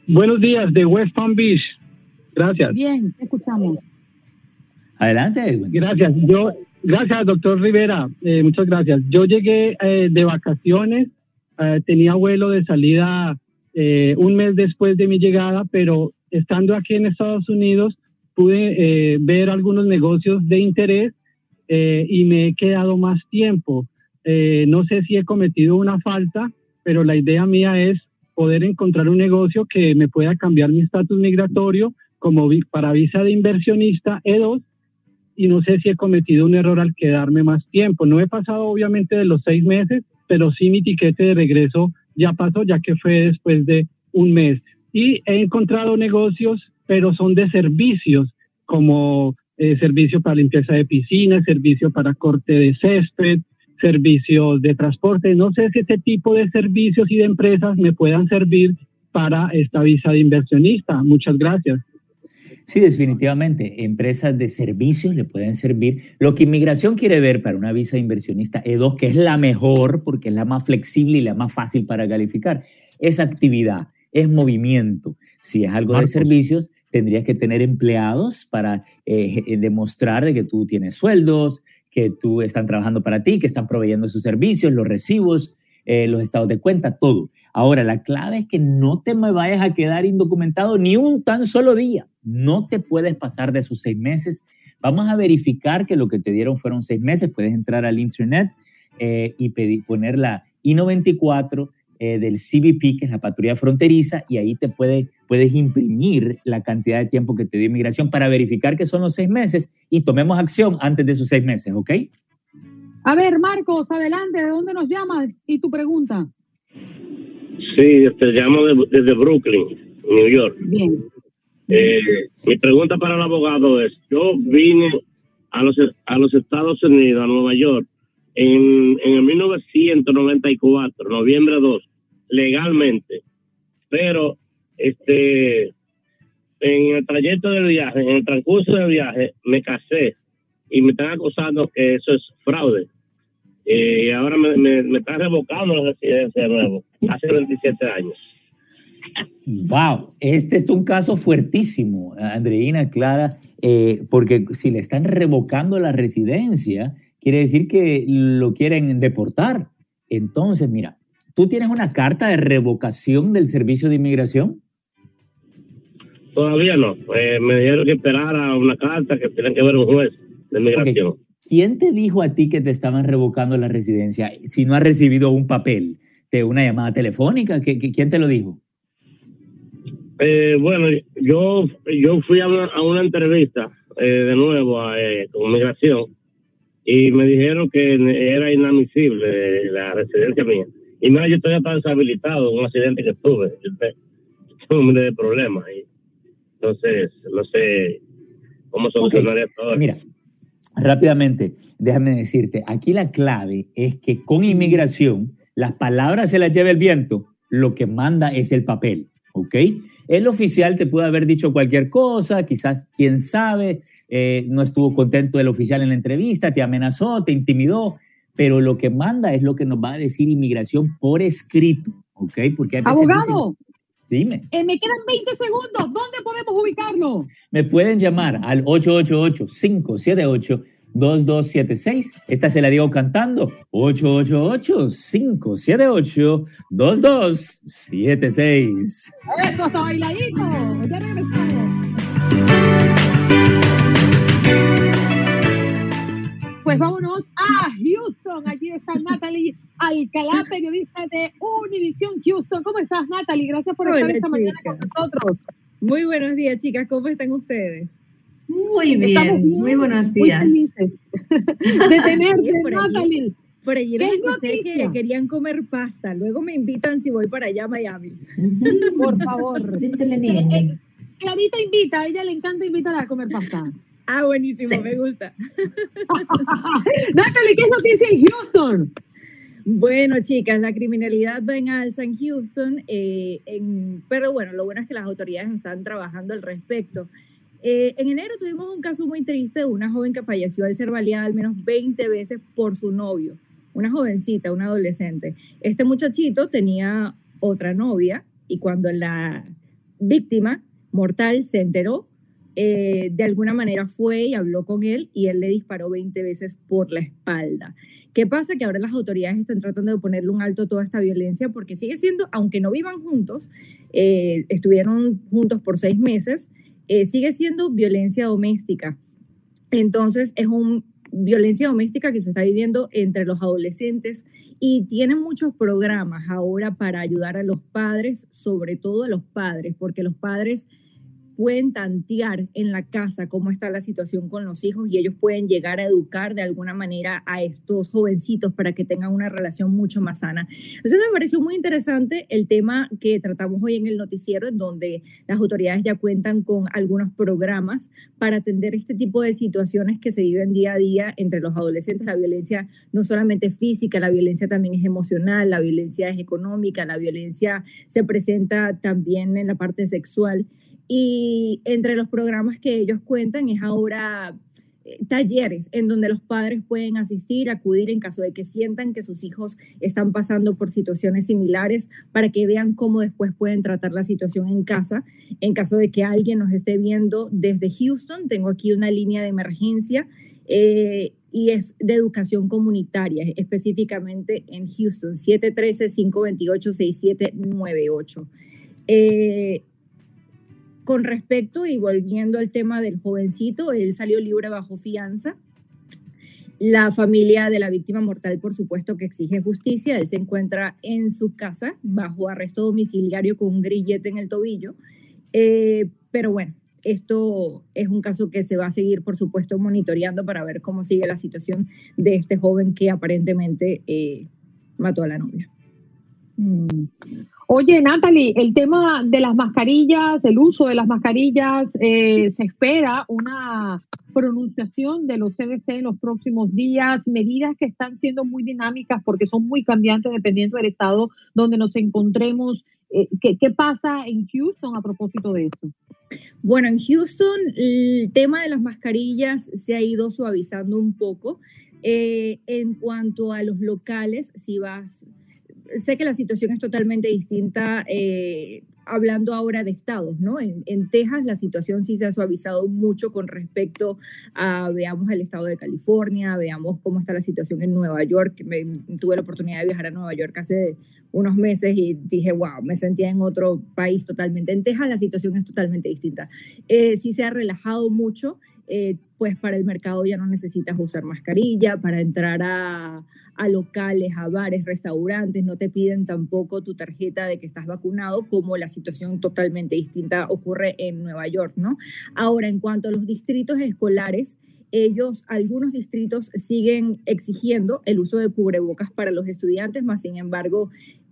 Buenos días, de West Palm Beach. Gracias. Bien, escuchamos. Adelante, Edwin. Gracias. Yo, gracias, doctor Rivera. Eh, muchas gracias. Yo llegué eh, de vacaciones, eh, tenía vuelo de salida un mes después de mi llegada, pero estando aquí en Estados Unidos pude ver algunos negocios de interés y me he quedado más tiempo. Eh, no sé si he cometido una falta, pero la idea mía es poder encontrar un negocio que me pueda cambiar mi estatus migratorio como para visa de inversionista E2 y no sé si he cometido un error al quedarme más tiempo. No he pasado obviamente de los seis meses, pero sí mi tiquete de regreso ya pasó, ya que fue después de un mes. Y he encontrado negocios, pero son de servicios, como eh, servicio para limpieza de piscinas, servicio para corte de césped, servicios de transporte. No sé si este tipo de servicios y de empresas me puedan servir para esta visa de inversionista. Muchas gracias. Sí, definitivamente. Empresas de servicios le pueden servir. Lo que inmigración quiere ver para una visa de inversionista E2, que es la mejor porque es la más flexible y la más fácil para calificar, es actividad, es movimiento. Si es algo de servicios, tendrías que tener empleados para eh, demostrar de que tú tienes sueldos, que tú están trabajando para ti, que están proveyendo sus servicios, los recibos, eh, los estados de cuenta, todo. Ahora, la clave es que no te me vayas a quedar indocumentado ni un tan solo día. No te puedes pasar de esos seis meses. Vamos a verificar que lo que te dieron fueron seis meses. Puedes entrar al internet eh, y pedir, poner la I-94 eh, del CBP, que es la patrulla fronteriza, y ahí te puede, puedes imprimir la cantidad de tiempo que te dio inmigración para verificar que son los seis meses y tomemos acción antes de esos seis meses, ¿ok? A ver, Marcos, adelante, ¿de dónde nos llamas? ¿Y tu pregunta? Sí, te llamo desde Brooklyn, New York. Bien. Eh, mi pregunta para el abogado es, yo vine a los, a los Estados Unidos, a Nueva York, en, en el 1994, noviembre 2, legalmente, pero este en el trayecto del viaje, en el transcurso del viaje, me casé y me están acusando que eso es fraude. Eh, y ahora me, están revocando la residencia de nuevo, hace 27 años. Wow, este es un caso fuertísimo, Andreina, Clara, eh, porque si le están revocando la residencia, quiere decir que lo quieren deportar. Entonces, mira, ¿Tú tienes una carta de revocación del servicio de inmigración? Todavía no. Pues me dijeron que esperara una carta que tiene que ver un juez de inmigración. ¿Quién te dijo a ti que te estaban revocando la residencia si no has recibido un papel de una llamada telefónica? quién te lo dijo? Eh, bueno, yo, yo fui a una, entrevista eh, de nuevo a, eh, con inmigración y me dijeron que era inadmisible la residencia mía. Y mira, yo estoy hasta deshabilitado un accidente que tuve. Yo tuve de problemas. Y entonces, no sé cómo solucionar todo. Mira, rápidamente, déjame decirte, aquí la clave es que con inmigración, las palabras se las lleva el viento, lo que manda es el papel, ¿ok? El oficial te puede haber dicho cualquier cosa, quizás, quién sabe, eh, no estuvo contento el oficial en la entrevista, te amenazó, te intimidó, pero lo que manda es lo que nos va a decir inmigración por escrito, ¿ok? Porque Abogado. Dime. Eh, me quedan 20 segundos. ¿Dónde podemos ubicarlo? Me pueden llamar al 888-578-2276. Esta se la digo cantando. 888-578-2276. Eso está bailadito. Ya Pues vámonos a Houston. Allí está Natalie Alcalá, periodista de Univision Houston. ¿Cómo estás, Natalie? Gracias por estar esta mañana con nosotros. Muy buenos días, chicas. ¿Cómo están ustedes? Muy bien, muy buenos días. Muy de tenerte, Natalie. Por allí les escuché que querían comer pasta. Luego me invitan si voy para allá a Miami. Por favor. Eh, eh, Clarita invita, a ella le encanta invitar a comer pasta. Ah, buenísimo, me gusta. Natalie, ¿qué es noticia en Houston? Bueno, chicas, la criminalidad va en alza en Houston, eh, pero bueno, lo bueno es que las autoridades están trabajando al respecto. Eh, en enero tuvimos un caso muy triste de una joven que falleció al ser baleada al menos 20 veces por su novio, una jovencita, una adolescente. Este muchachito tenía otra novia y cuando la víctima mortal se enteró, eh, de alguna manera fue y habló con él y él le disparó 20 veces por la espalda. ¿Qué pasa? Que ahora las autoridades están tratando de ponerle un alto a toda esta violencia porque sigue siendo, aunque no vivan juntos, eh, estuvieron juntos por seis meses, eh, sigue siendo violencia doméstica. Entonces es un violencia doméstica que se está viviendo entre los adolescentes y tienen muchos programas ahora para ayudar a los padres, sobre todo a los padres, porque los padres pueden tantear en la casa cómo está la situación con los hijos y ellos pueden llegar a educar de alguna manera a estos jovencitos para que tengan una relación mucho más sana. Entonces me pareció muy interesante el tema que tratamos hoy en el noticiero, en donde las autoridades ya cuentan con algunos programas para atender este tipo de situaciones que se viven día a día entre los adolescentes. La violencia no solamente física, la violencia también es emocional, la violencia es económica, la violencia se presenta también en la parte sexual. Y entre los programas que ellos cuentan es ahora eh, talleres en donde los padres pueden asistir, acudir en caso de que sientan que sus hijos están pasando por situaciones similares para que vean cómo después pueden tratar la situación en casa. En caso de que alguien nos esté viendo desde Houston, tengo aquí una línea de emergencia eh, y es de educación comunitaria, específicamente en Houston, 713-528-6798. Eh, con respecto y volviendo al tema del jovencito, él salió libre bajo fianza. La familia de la víctima mortal, por supuesto, que exige justicia. Él se encuentra en su casa bajo arresto domiciliario con un grillete en el tobillo. Eh, pero bueno, esto es un caso que se va a seguir, por supuesto, monitoreando para ver cómo sigue la situación de este joven que aparentemente eh, mató a la novia. Oye, Natalie, el tema de las mascarillas, el uso de las mascarillas, eh, se espera una pronunciación de los CDC en los próximos días, medidas que están siendo muy dinámicas porque son muy cambiantes dependiendo del estado donde nos encontremos. Eh, ¿qué, ¿Qué pasa en Houston a propósito de esto? Bueno, en Houston el tema de las mascarillas se ha ido suavizando un poco. Eh, en cuanto a los locales, si vas sé que la situación es totalmente distinta eh, hablando ahora de estados, ¿no? En, Texas la situación sí se ha suavizado mucho con respecto a, veamos, el estado de California, veamos cómo está la situación en Nueva York. Me, tuve la oportunidad de viajar a Nueva York hace unos meses y dije, wow, me sentía en otro país totalmente. En Texas la situación es totalmente distinta. Eh, sí se ha relajado mucho. Eh, pues para el mercado ya no necesitas usar mascarilla, para entrar a, locales, a bares, restaurantes, no te piden tampoco tu tarjeta de que estás vacunado, como la situación totalmente distinta ocurre en Nueva York, ¿no? Ahora, en cuanto a los distritos escolares, ellos, algunos distritos siguen exigiendo el uso de cubrebocas para los estudiantes, más sin embargo,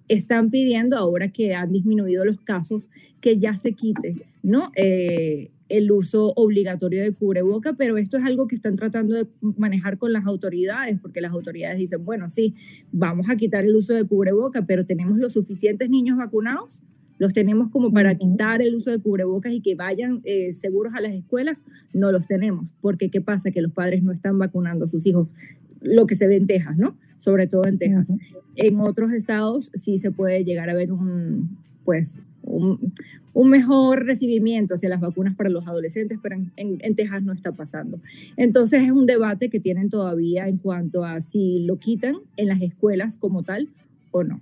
están pidiendo ahora que han disminuido los casos que ya se quite, ¿no? Eh, el uso obligatorio de cubreboca, pero esto es algo que están tratando de manejar con las autoridades, porque las autoridades dicen, bueno, sí, vamos a quitar el uso de cubreboca, pero tenemos los suficientes niños vacunados, los tenemos como para quitar el uso de cubrebocas y que vayan eh, seguros a las escuelas, no los tenemos, porque ¿qué pasa? Que los padres no están vacunando a sus hijos, lo que se ve en Texas, ¿no? Sobre todo en Texas. En otros estados sí se puede llegar a ver un, pues, un, mejor recibimiento hacia las vacunas para los adolescentes, pero en, Texas no está pasando. Entonces es un debate que tienen todavía en cuanto a si lo quitan en las escuelas como tal o no.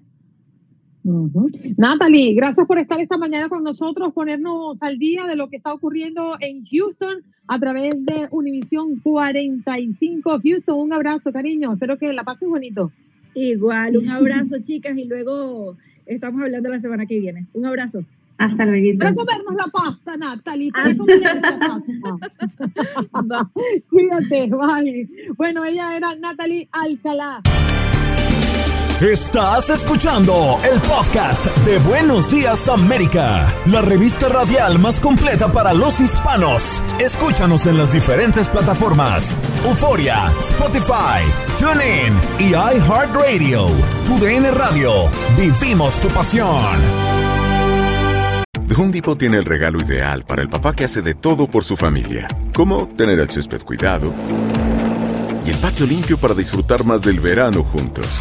Natalie, gracias por estar esta mañana con nosotros, ponernos al día de lo que está ocurriendo en Houston a través de Univisión 45 Houston. Un abrazo, cariño. Espero que la pases bonito. Igual, un abrazo, chicas, y luego estamos hablando la semana que viene. Un abrazo. Hasta luego. Para comernos la pasta, Natalie. Para comernos la pasta. Cuídate, bye. Bueno, ella era Natalie Alcalá. Estás escuchando el podcast de Buenos Días América, la revista radial más completa para los hispanos. Escúchanos en las diferentes plataformas: Euforia, Spotify, TuneIn y iHeartRadio. Tu DN Radio. Vivimos tu pasión. Home Depot tiene el regalo ideal para el papá que hace de todo por su familia, como tener el césped cuidado y el patio limpio para disfrutar más del verano juntos.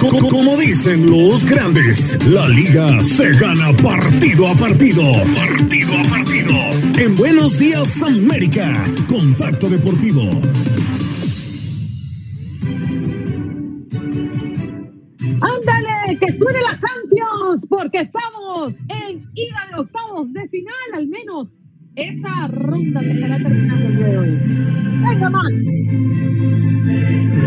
Como, dicen los grandes, la liga se gana partido a partido. Partido a partido. En Buenos Días América, Contacto Deportivo. Ándale, que suene la Champions, porque estamos en ida de octavos de final, al menos esa ronda se estará terminando el día de hoy. Venga más.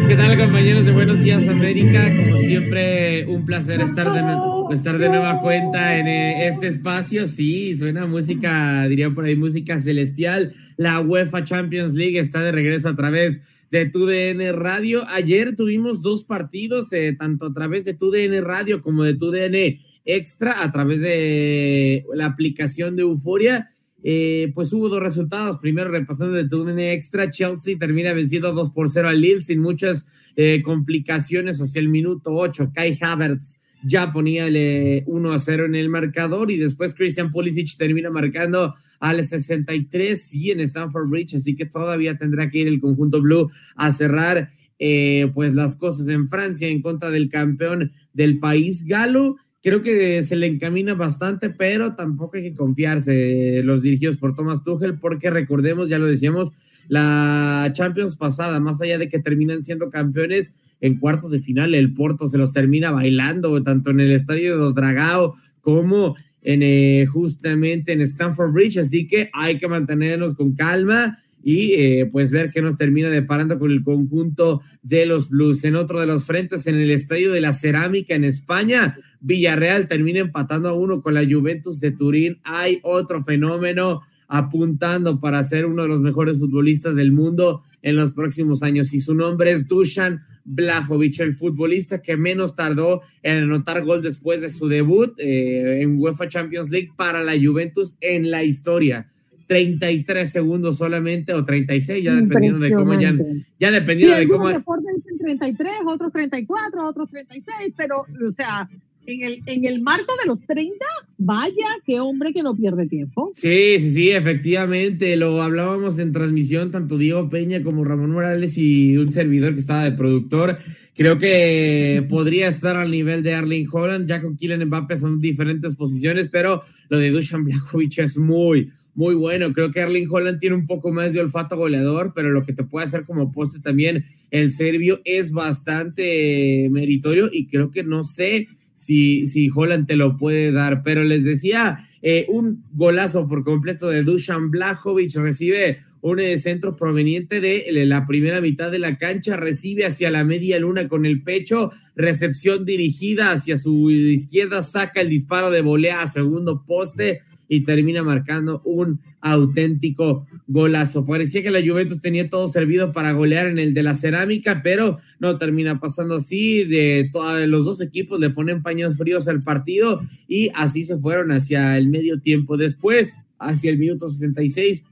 ¿Qué tal compañeros de Buenos Días América? Como siempre, un placer estar de, estar de nueva cuenta en eh, este espacio. Sí, suena música, diría por ahí, música celestial. La UEFA Champions League está de regreso a través de TUDN Radio. Ayer tuvimos dos partidos, eh, tanto a través de TUDN Radio como de TUDN Extra, a través de la aplicación de Euforia. Eh, pues hubo dos resultados. Primero, repasando de TUDN Extra, Chelsea termina venciendo 2 por 0 al Lille sin muchas eh, complicaciones hacia el minuto 8. Kai Havertz ya ponía el 1 a 0 en el marcador y después Christian Pulisic termina marcando al 63 y en Stanford Bridge, así que todavía tendrá que ir el conjunto blue a cerrar eh, pues las cosas en Francia en contra del campeón del país galo. Creo que se le encamina bastante, pero tampoco hay que confiarse los dirigidos por Thomas Tuchel, porque recordemos, ya lo decíamos, la Champions pasada, más allá de que terminan siendo campeones en cuartos de final, el Porto se los termina bailando, tanto en el estadio de Dragao como en eh, justamente en Stamford Bridge, así que hay que mantenernos con calma y eh, pues ver qué nos termina deparando con el conjunto de los Blues. En otro de los frentes, en el Estadio de la Cerámica en España, Villarreal termina empatando a uno con la Juventus de Turín. Hay otro fenómeno apuntando para ser uno de los mejores futbolistas del mundo en los próximos años. Y su nombre es Dusan Blajovic, el futbolista que menos tardó en anotar gol después de su debut eh, en UEFA Champions League para la Juventus en la historia. 33 segundos solamente o 36, ya dependiendo de cómo ya, ya dependiendo sí, de cómo. dicen 33, otros 34, otros 36, pero, o sea, en el, en el marco de los 30, vaya, qué hombre que no pierde tiempo. Sí, sí, sí, efectivamente, lo hablábamos en transmisión, tanto Diego Peña como Ramón Morales y un servidor que estaba de productor. Creo que podría estar al nivel de Arling Holland, ya con Kylian Mbappé son diferentes posiciones, pero lo de Dusan Blajovic es muy, muy bueno. Creo que Erling Holland tiene un poco más de olfato goleador, pero lo que te puede hacer como poste también el serbio es bastante meritorio y creo que no sé si, si Holland te lo puede dar, pero les decía, eh, un golazo por completo de Dusan Blajovic recibe un eh, centro proveniente de la primera mitad de la cancha, recibe hacia la media luna con el pecho, recepción dirigida hacia su izquierda, saca el disparo de volea a segundo poste y termina marcando un auténtico golazo. Parecía que la Juventus tenía todo servido para golear en el de la cerámica, pero no termina pasando así. De todos los dos equipos le ponen paños fríos al partido y así se fueron hacia el medio tiempo. Después, hacia el minuto 66,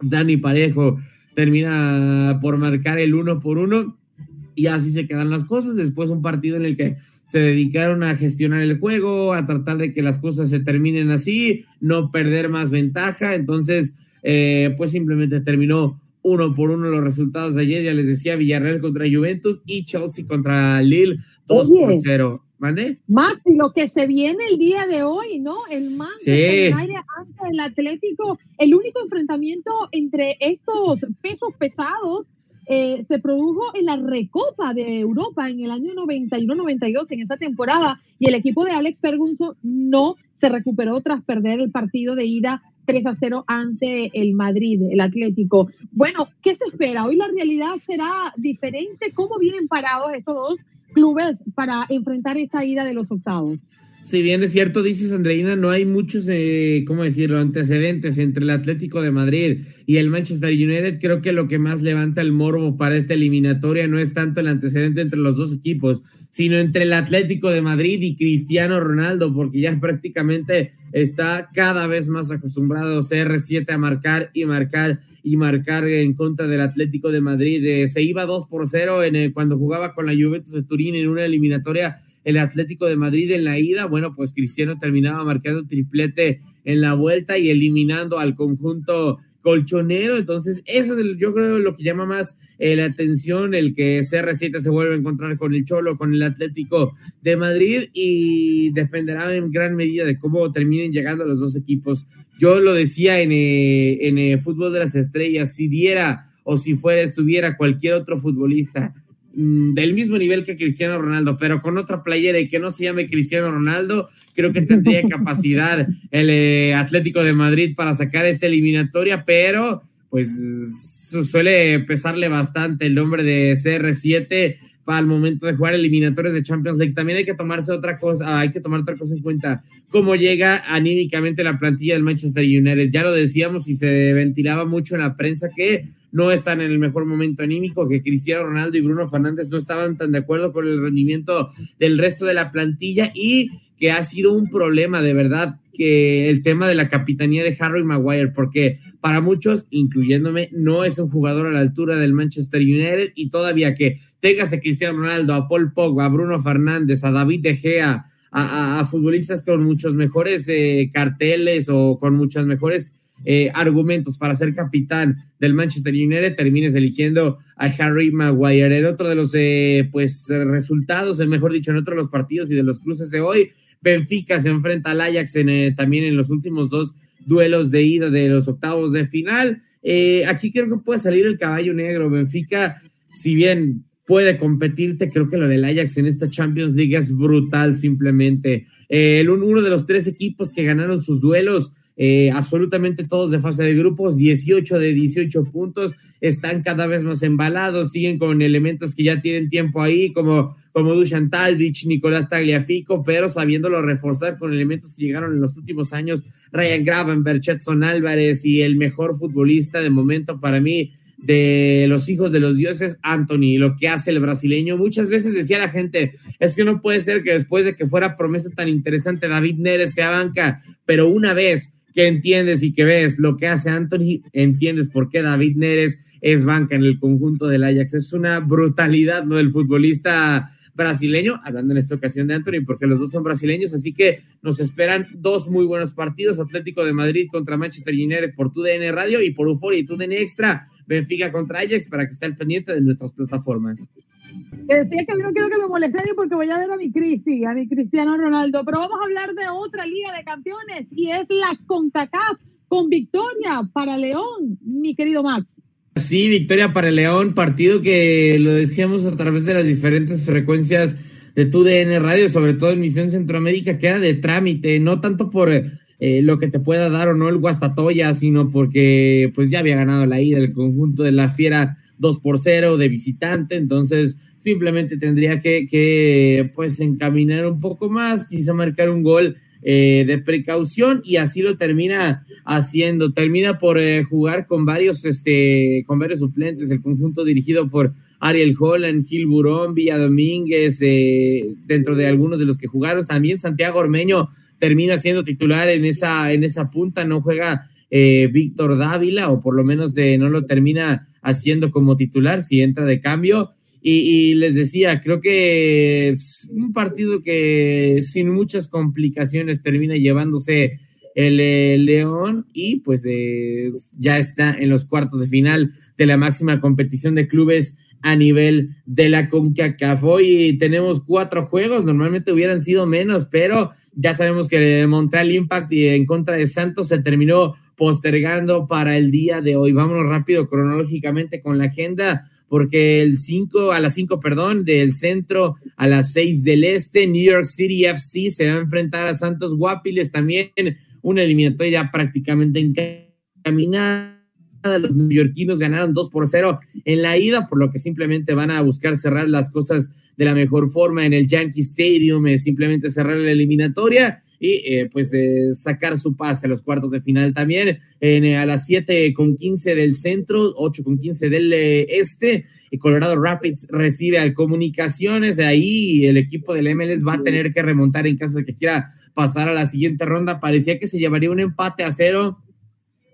Dani Parejo termina por marcar el uno por uno y así se quedan las cosas. Después un partido en el que se dedicaron a gestionar el juego, a tratar de que las cosas se terminen así, no perder más ventaja. Entonces, eh, pues simplemente terminó uno por uno los resultados de ayer. Ya les decía, Villarreal contra Juventus y Chelsea contra Lille, 2 por 0. ¿Mande? Max, y lo que se viene el día de hoy, ¿no? El Manchester sí. ante el Atlético, el único enfrentamiento entre estos pesos pesados eh, se produjo en la Recopa de Europa en el año 91-92, en esa temporada, y el equipo de Alex Ferguson no se recuperó tras perder el partido de ida 3 a 0 ante el Madrid, el Atlético. Bueno, ¿qué se espera? Hoy la realidad será diferente. ¿Cómo vienen parados estos dos clubes para enfrentar esta ida de los octavos? Si bien es cierto, dices Andreina, no hay muchos, eh, ¿cómo decirlo?, antecedentes entre el Atlético de Madrid y el Manchester United. Creo que lo que más levanta el morbo para esta eliminatoria no es tanto el antecedente entre los dos equipos, sino entre el Atlético de Madrid y Cristiano Ronaldo, porque ya prácticamente está cada vez más acostumbrado CR7 a marcar y marcar y marcar en contra del Atlético de Madrid. Eh, se iba 2 por 0 en el, cuando jugaba con la Juventus de Turín en una eliminatoria el Atlético de Madrid en la ida, bueno, pues Cristiano terminaba marcando triplete en la vuelta y eliminando al conjunto colchonero. Entonces, eso es yo creo lo que llama más eh, la atención, el que CR7 se vuelve a encontrar con el Cholo, con el Atlético de Madrid y dependerá en gran medida de cómo terminen llegando los dos equipos. Yo lo decía en, eh, en el fútbol de las estrellas, si diera o si fuera, estuviera cualquier otro futbolista del mismo nivel que Cristiano Ronaldo, pero con otra playera y que no se llame Cristiano Ronaldo, creo que tendría capacidad el eh, Atlético de Madrid para sacar esta eliminatoria, pero pues suele pesarle bastante el nombre de CR7 para el momento de jugar eliminatorios de Champions League. También hay que tomarse otra cosa, hay que tomar otra cosa en cuenta, cómo llega anímicamente la plantilla del Manchester United. Ya lo decíamos y se ventilaba mucho en la prensa que no están en el mejor momento anímico, que Cristiano Ronaldo y Bruno Fernández no estaban tan de acuerdo con el rendimiento del resto de la plantilla y que ha sido un problema de verdad que el tema de la capitanía de Harry Maguire, porque para muchos, incluyéndome, no es un jugador a la altura del Manchester United y todavía que tengas a Cristiano Ronaldo, a Paul Pogba, a Bruno Fernández, a David De Gea, a, futbolistas con muchos mejores eh, carteles o con muchas mejores eh, argumentos para ser capitán del Manchester United, termines eligiendo a Harry Maguire. En otro de los eh, pues resultados, mejor dicho, en otro de los partidos y de los cruces de hoy, Benfica se enfrenta al Ajax en, también en los últimos dos duelos de ida de los octavos de final. aquí creo que puede salir el caballo negro. Benfica, si bien puede competirte. Creo que lo del Ajax en esta Champions League es brutal, simplemente. Eh, el, uno de los tres equipos que ganaron sus duelos, eh, absolutamente todos de fase de grupos, 18 de 18 puntos, están cada vez más embalados, siguen con elementos que ya tienen tiempo ahí, como, como Dusan Taldich, Nicolás Tagliafico, pero sabiéndolo reforzar con elementos que llegaron en los últimos años, Ryan Gravenberg, Chetson Álvarez y el mejor futbolista de momento para mí, de los hijos de los dioses, Anthony, lo que hace el brasileño. Muchas veces decía la gente, es que no puede ser que después de que fuera promesa tan interesante David Neres sea banca, pero una vez que entiendes y que ves lo que hace Anthony, entiendes por qué David Neres es banca en el conjunto del Ajax. Es una brutalidad lo del futbolista brasileño, hablando en esta ocasión de Anthony, porque los dos son brasileños, así que nos esperan dos muy buenos partidos, Atlético de Madrid contra Manchester United por TUDN Radio y por Euforia y TUDN Extra, Benfica contra Ajax, para que esté al pendiente de nuestras plataformas. Que decía que no quiero que me moleste porque voy a ver a mi Cristi, a mi Cristiano Ronaldo, pero vamos a hablar de otra Liga de Campeones y es la CONCACAF con victoria para León, mi querido Max. Sí, victoria para León, partido que lo decíamos a través de las diferentes frecuencias de tu DN Radio, sobre todo en Misión Centroamérica, que era de trámite, no tanto por eh, lo que te pueda dar o no el Guastatoya, sino porque pues ya había ganado la ida el conjunto de la Fiera 2 por 0 de visitante, entonces simplemente tendría que, que pues encaminar un poco más, quizá marcar un gol eh, de precaución y así lo termina haciendo. Termina por eh, jugar con varios, este, con varios suplentes, el conjunto dirigido por Ariel Holland, Gil Burón, Villa Domínguez, eh, dentro de algunos de los que jugaron. También Santiago Ormeño termina siendo titular en esa, en esa punta, no juega Víctor Dávila, o por lo menos de, no lo termina haciendo como titular, si entra de cambio. Y, les decía, creo que un partido que sin muchas complicaciones termina llevándose el, eh, León y pues eh, ya está en los cuartos de final de la máxima competición de clubes a nivel de la CONCACAF. Hoy tenemos cuatro juegos, normalmente hubieran sido menos, pero ya sabemos que Montreal Impact en contra de Santos se terminó postergando para el día de hoy. Vámonos rápido cronológicamente con la agenda porque el 5 a las 5, perdón, del centro a las 6 del este, New York City FC se va a enfrentar a Santos Guapiles también, una eliminatoria prácticamente encaminada. Los neoyorquinos ganaron 2 por 0 en la ida, por lo que simplemente van a buscar cerrar las cosas de la mejor forma en el Yankee Stadium, eh, simplemente cerrar la eliminatoria y eh, pues eh, sacar su pase a los cuartos de final también en, a las 7 con 15 del centro, 8 con 15 del este. Y Colorado Rapids recibe al Comunicaciones. De ahí el equipo del MLS va a tener que remontar en caso de que quiera pasar a la siguiente ronda. Parecía que se llevaría un empate a cero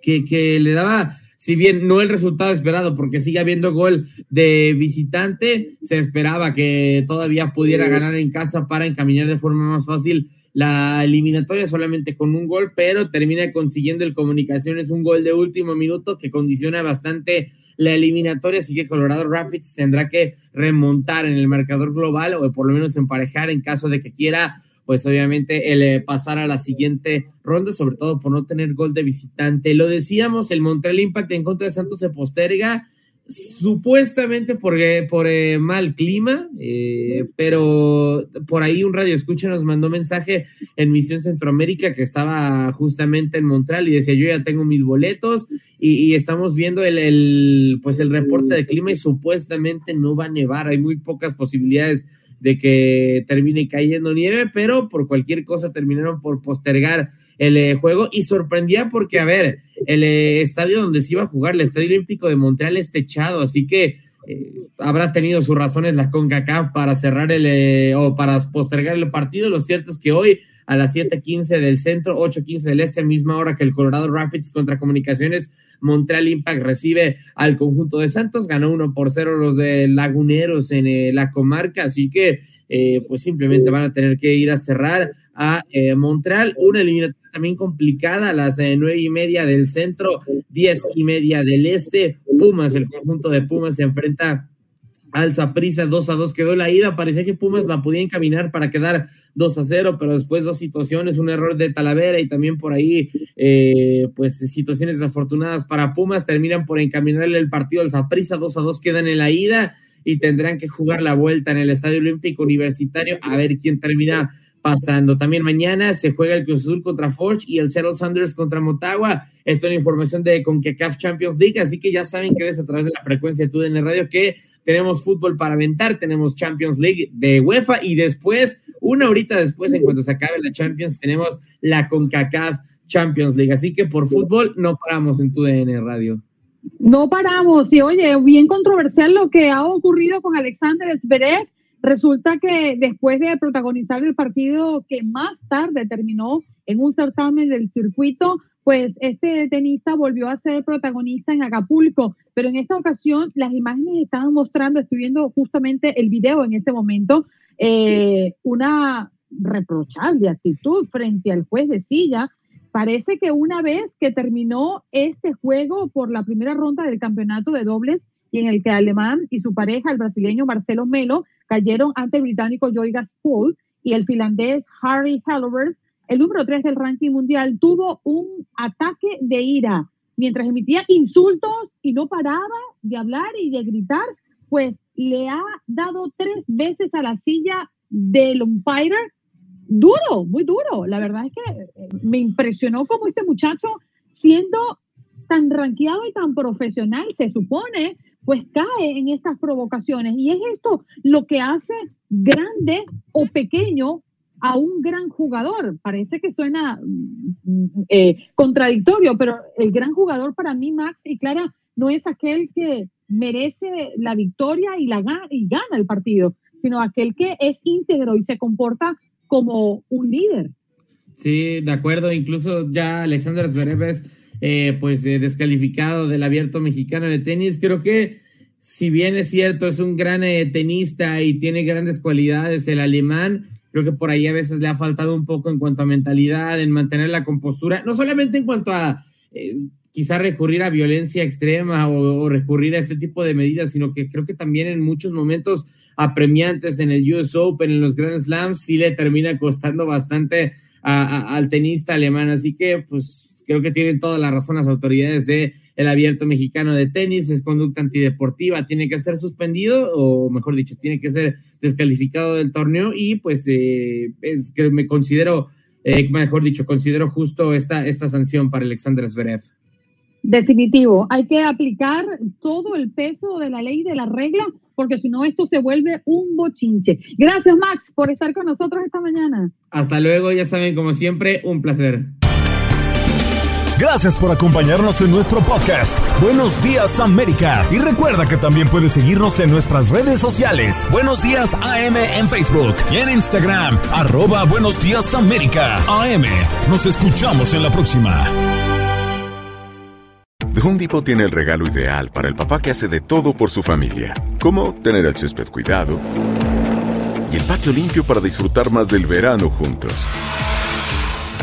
que, que le daba si bien no el resultado esperado, porque sigue habiendo gol de visitante, se esperaba que todavía pudiera ganar en casa para encaminar de forma más fácil la eliminatoria solamente con un gol, pero termina consiguiendo el Comunicaciones un gol de último minuto que condiciona bastante la eliminatoria, así que Colorado Rapids tendrá que remontar en el marcador global o por lo menos emparejar en caso de que quiera, pues obviamente el eh, pasar a la siguiente ronda, sobre todo por no tener gol de visitante. Lo decíamos, el Montreal Impact en contra de Santos se posterga supuestamente por, por eh, mal clima, eh, pero por ahí un radio escucha nos mandó mensaje en Misión Centroamérica que estaba justamente en Montreal y decía yo ya tengo mis boletos y, estamos viendo el, el, pues el reporte de clima y supuestamente no va a nevar, hay muy pocas posibilidades de que termine cayendo nieve, pero por cualquier cosa terminaron por postergar el eh, juego y sorprendía porque, a ver, el eh, estadio donde se iba a jugar, el Estadio Olímpico de Montreal es techado, así que eh, habrá tenido sus razones la CONCACAF para cerrar el o para postergar el partido. Lo cierto es que hoy a las 7:15 del centro, 8:15 del este, misma hora que el Colorado Rapids contra Comunicaciones, Montreal Impact recibe al conjunto de Santos, ganó 1 por 0 los de Laguneros en la comarca, así que pues simplemente van a tener que ir a cerrar a Montreal, una eliminatoria también complicada, a las nueve y media del centro, diez y media del este. Pumas, el conjunto de Pumas se enfrenta al Prisa 2 a 2 quedó la ida, parecía que Pumas la podía encaminar para quedar 2 a 0, pero después dos situaciones, un error de Talavera y también por ahí, eh, pues situaciones desafortunadas para Pumas, terminan por encaminarle el partido al Zaprisa, 2 a 2 quedan en la ida y tendrán que jugar la vuelta en el Estadio Olímpico Universitario a ver quién termina pasando. También mañana se juega el Cruz Azul contra Forge y el Seattle Sanders contra Motagua. Esto es información de CONCACAF Champions League, así que ya saben que es a través de la frecuencia de TUDN Radio que tenemos fútbol para aventar, tenemos Champions League de UEFA y después, una horita después, en cuanto se acabe la Champions, tenemos la CONCACAF Champions League. Así que por fútbol no paramos en TUDN Radio. No paramos. Y oye, bien controversial lo que ha ocurrido con Alexander Zverev Resulta que después de protagonizar el partido que más tarde terminó en un certamen del circuito, pues este tenista volvió a ser protagonista en Acapulco, pero en esta ocasión las imágenes estaban mostrando, estoy viendo justamente el video en este momento, eh, una reprochable actitud frente al juez de silla. Parece que una vez que terminó este juego por la primera ronda del campeonato de dobles, y en el que Alemán y su pareja, el brasileño Marcelo Melo, cayeron ante el británico Joy Gaspool y el finlandés Harry Hellevers, el número 3 del ranking mundial, tuvo un ataque de ira mientras emitía insultos y no paraba de hablar y de gritar, pues le ha dado tres veces a la silla del umpire. Duro, muy duro. La verdad es que eh, me impresionó como este muchacho, siendo tan ranqueado y tan profesional, se supone, pues cae en estas provocaciones. Y es esto lo que hace grande o pequeño a un gran jugador. Parece que suena mm, eh, contradictorio, pero el gran jugador para mí, Max y Clara, no es aquel que merece la victoria y, la, gana el partido, sino aquel que es íntegro y se comporta como un líder. Sí, de acuerdo. Incluso ya Alexander Zverev eh, pues eh, descalificado del abierto mexicano de tenis. Creo que si bien es cierto, es un gran eh, tenista y tiene grandes cualidades el alemán, Creo que por ahí a veces le ha faltado un poco en cuanto a mentalidad, en mantener la compostura, no solamente en cuanto a eh, quizá recurrir a violencia extrema o, recurrir a este tipo de medidas, sino que creo que también en muchos momentos apremiantes en el US Open, en los Grand Slams, sí le termina costando bastante al tenista alemán. Así que, pues, creo que tienen toda la razón las autoridades de el abierto mexicano de tenis, es conducta antideportiva, tiene que ser suspendido o mejor dicho, tiene que ser descalificado del torneo y pues eh, es que me considero, eh, mejor dicho, considero justo esta, esta sanción para Alexander Zverev. Definitivo, hay que aplicar todo el peso de la ley de la regla, porque si no esto se vuelve un bochinche. Gracias Max por estar con nosotros esta mañana. Hasta luego, ya saben, como siempre, un placer. Gracias por acompañarnos en nuestro podcast. Buenos días América. Y recuerda que también puedes seguirnos en nuestras redes sociales. Buenos días AM en Facebook y en Instagram. Arroba Buenos días América. AM. Nos escuchamos en la próxima. The Home Depot tiene el regalo ideal para el papá que hace de todo por su familia. Como tener el césped cuidado y el patio limpio para disfrutar más del verano juntos.